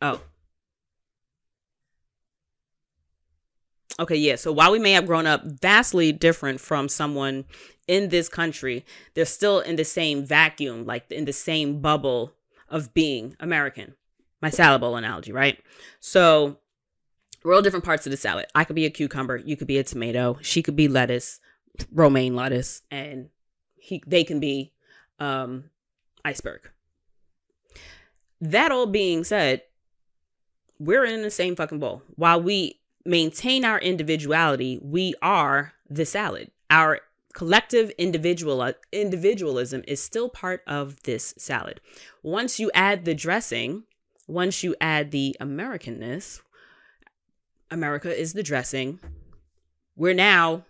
Oh. Okay, yeah. So while we may have grown up vastly different from someone in this country, they're still in the same vacuum, like in the same bubble of being American. My salad bowl analogy, right? So we're all different parts of the salad. I could be a cucumber, you could be a tomato, she could be lettuce, romaine lettuce, and he they can be um iceberg. That all being said, we're in the same fucking bowl. While we maintain our individuality, we are the salad. Our collective individual uh, individualism is still part of this salad. Once you add the dressing, once you add the Americanness, America is the dressing. We're now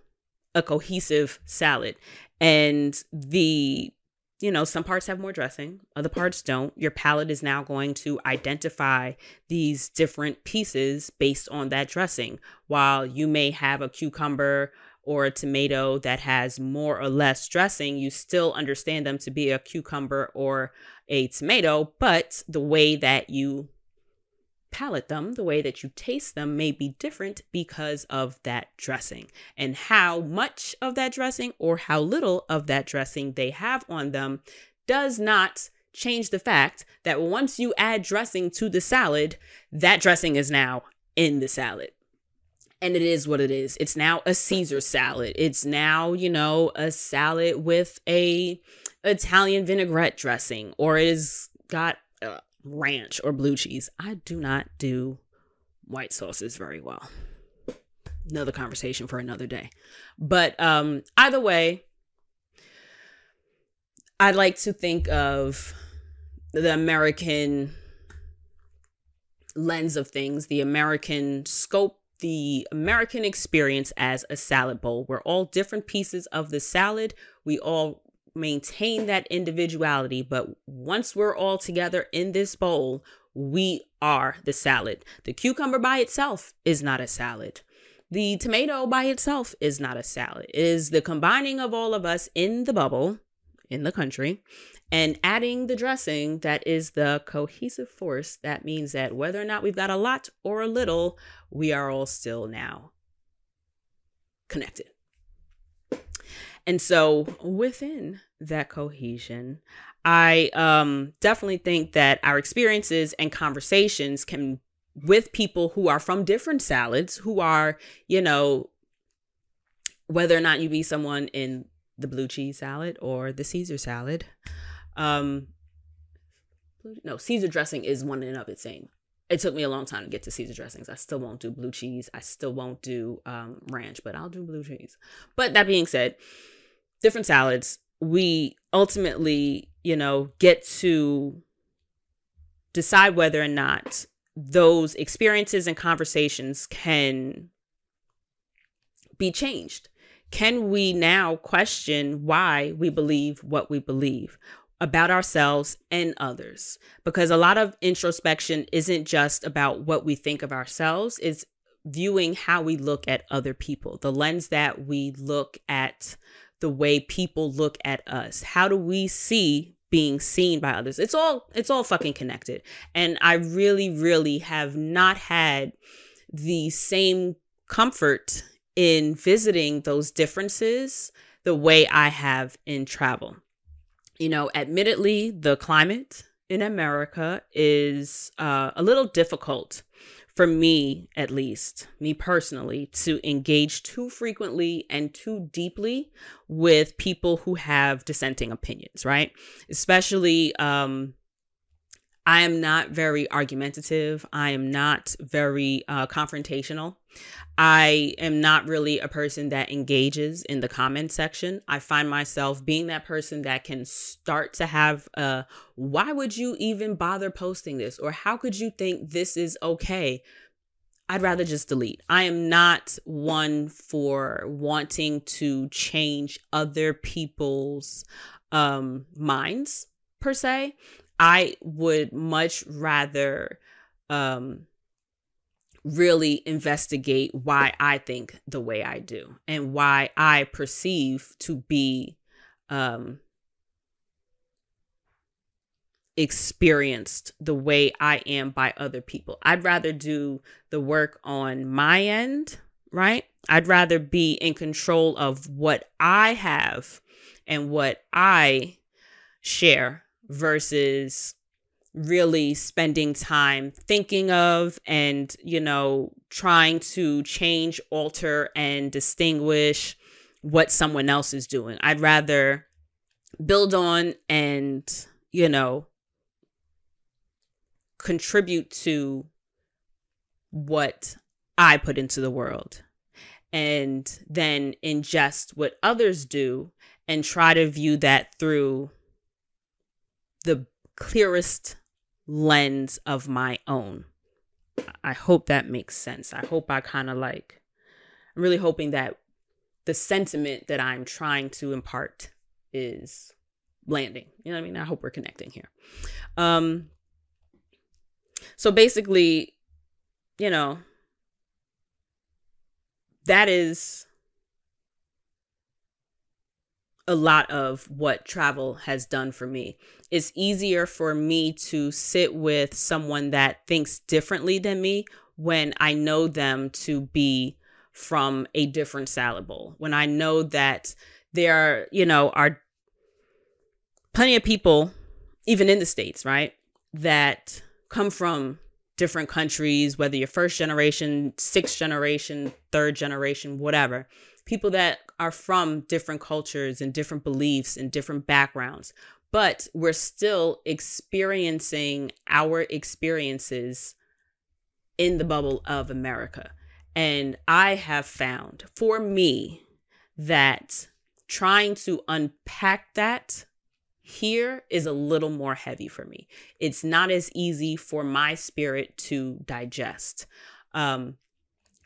a cohesive salad. And the you know, some parts have more dressing, other parts don't. Your palate is now going to identify these different pieces based on that dressing. While you may have a cucumber or a tomato that has more or less dressing, you still understand them to be a cucumber or a tomato, but the way that you palate them, the way that you taste them may be different because of that dressing and how much of that dressing or how little of that dressing they have on them does not change the fact that once you add dressing to the salad, that dressing is now in the salad. And it is what it is. It's now a Caesar salad. It's now, you know, a salad with a Italian vinaigrette dressing or it has got uh, ranch or blue cheese. I do not do white sauces very well. Another conversation for another day. But um either way, I'd like to think of the American lens of things, the American scope, the American experience as a salad bowl. We're all different pieces of the salad. We all maintain that individuality. But once we're all together in this bowl, we are the salad. The cucumber by itself is not a salad. The tomato by itself is not a salad. It is the combining of all of us in the bubble, in the country, and adding the dressing that is the cohesive force. That means that whether or not we've got a lot or a little, we are all still now connected. And so within that cohesion, I um, definitely think that our experiences and conversations can, with people who are from different salads, who are, you know, whether or not you be someone in the blue cheese salad or the Caesar salad. Um, no, Caesar dressing is one in of its same. It took me a long time to get to Caesar dressings. I still won't do blue cheese. I still won't do um, ranch, but I'll do blue cheese. But that being said, different salads, we ultimately, you know, get to decide whether or not those experiences and conversations can be changed. Can we now question why we believe what we believe about ourselves and others? Because a lot of introspection isn't just about what we think of ourselves, it's viewing how we look at other people, the lens that we look at the way people look at us. How do we see being seen by others? It's all it's all fucking connected. And I really really have not had the same comfort in visiting those differences the way I have in travel. You know, admittedly, the climate in America is uh, a little difficult for me, at least, me personally, to engage too frequently and too deeply with people who have dissenting opinions, right? Especially, um, I am not very argumentative. I am not very uh, confrontational. I am not really a person that engages in the comment section. I find myself being that person that can start to have a why would you even bother posting this? Or how could you think this is okay? I'd rather just delete. I am not one for wanting to change other people's um, minds per se. I would much rather um, really investigate why I think the way I do and why I perceive to be um, experienced the way I am by other people. I'd rather do the work on my end, right? I'd rather be in control of what I have and what I share versus really spending time thinking of and, you know, trying to change, alter, and distinguish what someone else is doing. I'd rather build on and, you know, contribute to what I put into the world and then ingest what others do and try to view that through the clearest lens of my own. I hope that makes sense. I hope I kind of like, I'm really hoping that the sentiment that I'm trying to impart is landing. You know what I mean? I hope we're connecting here. Um, so basically, you know, that is a lot of what travel has done for me. It's easier for me to sit with someone that thinks differently than me when I know them to be from a different salad bowl. When I know that there are, you know, are plenty of people, even in the States, right, that come from different countries, whether you're first generation, sixth generation, third generation, whatever people that are from different cultures and different beliefs and different backgrounds, but we're still experiencing our experiences in the bubble of America. And I have found for me that trying to unpack that here is a little more heavy for me. It's not as easy for my spirit to digest. Um,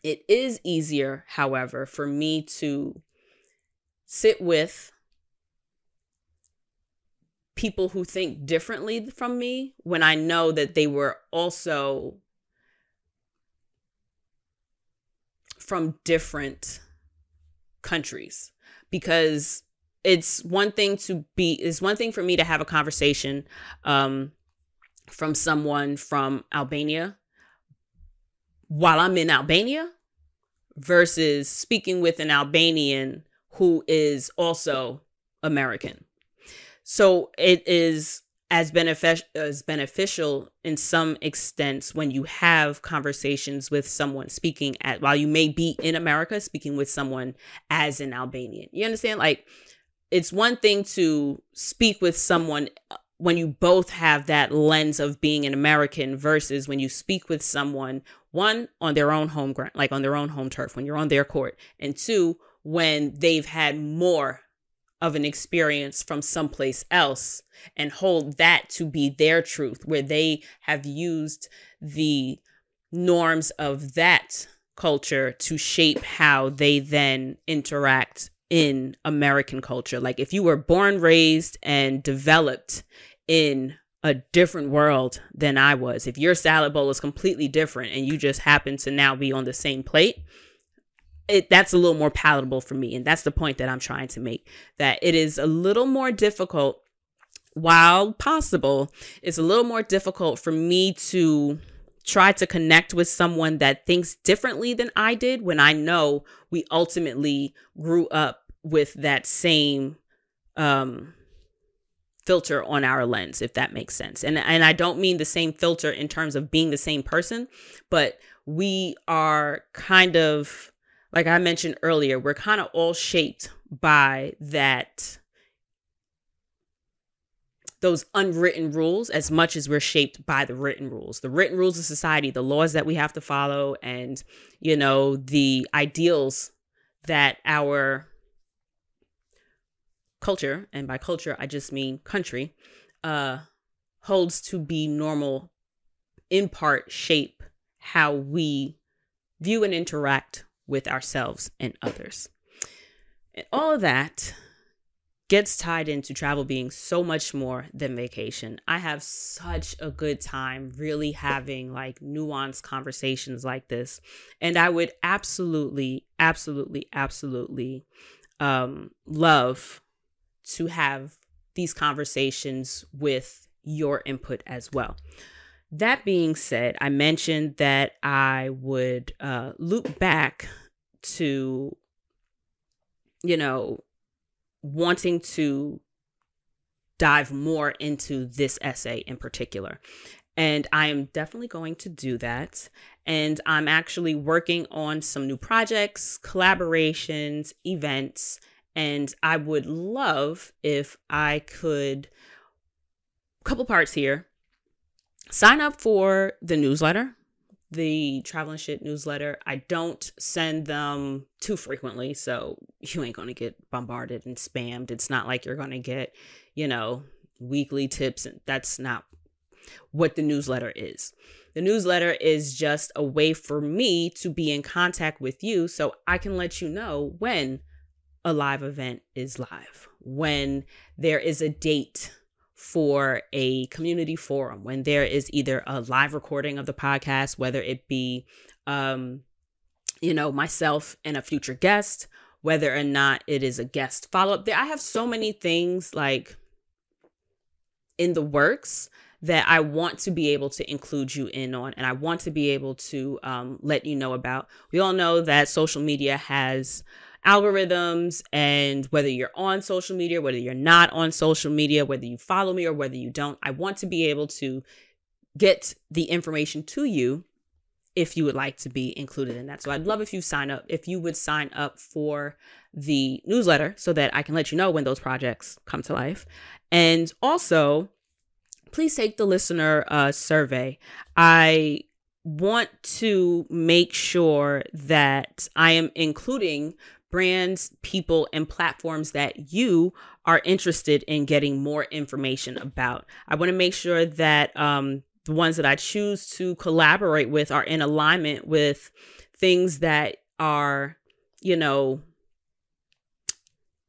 it is easier, however, for me to sit with people who think differently from me when I know that they were also from different countries. Because it's one thing to be it's one thing for me to have a conversation um, from someone from Albania while I'm in Albania versus speaking with an Albanian who is also American. So it is as, benefic- as beneficial in some extents when you have conversations with someone speaking at while you may be in America speaking with someone as an Albanian. You understand? Like it's one thing to speak with someone uh, when you both have that lens of being an American versus when you speak with someone one on their own home ground, like on their own home turf, when you're on their court, and two, when they've had more of an experience from someplace else and hold that to be their truth, where they have used the norms of that culture to shape how they then interact in American culture. Like if you were born, raised, and developed in a different world than I was. If your salad bowl is completely different and you just happen to now be on the same plate, it that's a little more palatable for me and that's the point that I'm trying to make that it is a little more difficult while possible it's a little more difficult for me to try to connect with someone that thinks differently than I did when I know we ultimately grew up with that same um filter on our lens if that makes sense. And and I don't mean the same filter in terms of being the same person, but we are kind of like I mentioned earlier, we're kind of all shaped by that those unwritten rules as much as we're shaped by the written rules the written rules of society the laws that we have to follow and you know the ideals that our culture and by culture i just mean country uh holds to be normal in part shape how we view and interact with ourselves and others and all of that gets tied into travel being so much more than vacation. I have such a good time really having like nuanced conversations like this. And I would absolutely, absolutely, absolutely um, love to have these conversations with your input as well. That being said, I mentioned that I would uh, loop back to, you know, wanting to dive more into this essay in particular. And I am definitely going to do that. And I'm actually working on some new projects, collaborations, events. And I would love if I could, couple parts here, sign up for the newsletter the travel and shit newsletter. I don't send them too frequently, so you ain't gonna get bombarded and spammed. It's not like you're gonna get, you know, weekly tips. And that's not what the newsletter is. The newsletter is just a way for me to be in contact with you so I can let you know when a live event is live, when there is a date for a community forum when there is either a live recording of the podcast, whether it be, um, you know, myself and a future guest, whether or not it is a guest follow up. There, I have so many things like in the works that I want to be able to include you in on, and I want to be able to um, let you know about. We all know that social media has algorithms and whether you're on social media, whether you're not on social media, whether you follow me or whether you don't, I want to be able to get the information to you if you would like to be included in that. So I'd love if you sign up, if you would sign up for the newsletter so that I can let you know when those projects come to life. And also, please take the listener uh, survey. I want to make sure that I am including brands, people, and platforms that you are interested in getting more information about. I want to make sure that um, the ones that I choose to collaborate with are in alignment with things that are, you know,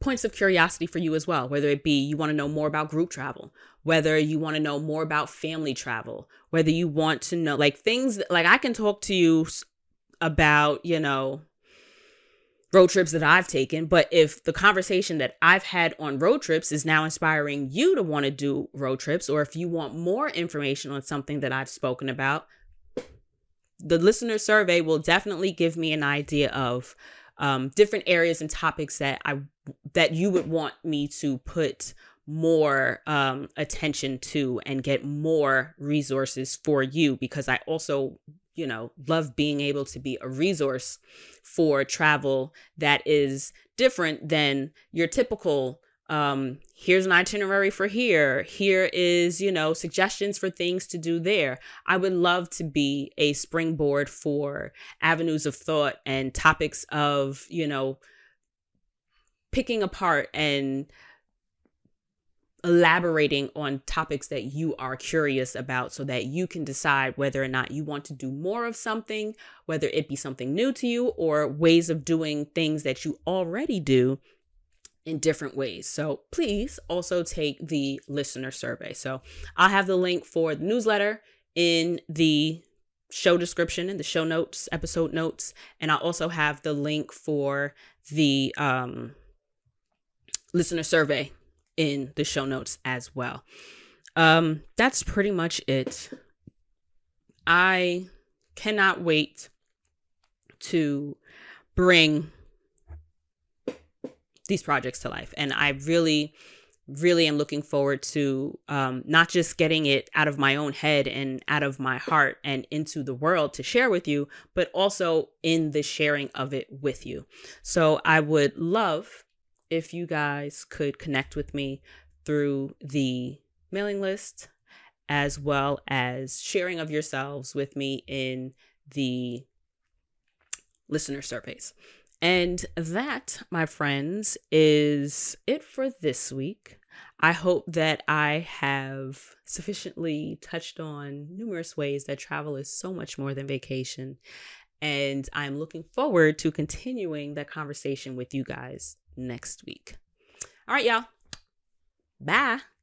points of curiosity for you as well, whether it be you want to know more about group travel, whether you want to know more about family travel, whether you want to know like things like I can talk to you about, you know, road trips that I've taken. But if the conversation that I've had on road trips is now inspiring you to want to do road trips, or if you want more information on something that I've spoken about, the listener survey will definitely give me an idea of um, different areas and topics that I that you would want me to put more um, attention to and get more resources for you because I also you know, love being able to be a resource for travel that is different than your typical um here's an itinerary for here. Here is you know suggestions for things to do there. I would love to be a springboard for avenues of thought and topics of you know picking apart and elaborating on topics that you are curious about so that you can decide whether or not you want to do more of something, whether it be something new to you or ways of doing things that you already do in different ways. So please also take the listener survey. So I'll have the link for the newsletter in the show description and the show notes, episode notes, and I'll also have the link for the um listener survey in the show notes as well. Um, that's pretty much it. I cannot wait to bring these projects to life. And I really, really am looking forward to um, not just getting it out of my own head and out of my heart and into the world to share with you, but also in the sharing of it with you. So I would love if you guys could connect with me through the mailing list as well as sharing of yourselves with me in the listener surveys. And that, my friends, is it for this week. I hope that I have sufficiently touched on numerous ways that travel is so much more than vacation. And I'm looking forward to continuing that conversation with you guys next week. All right, y'all. Bye.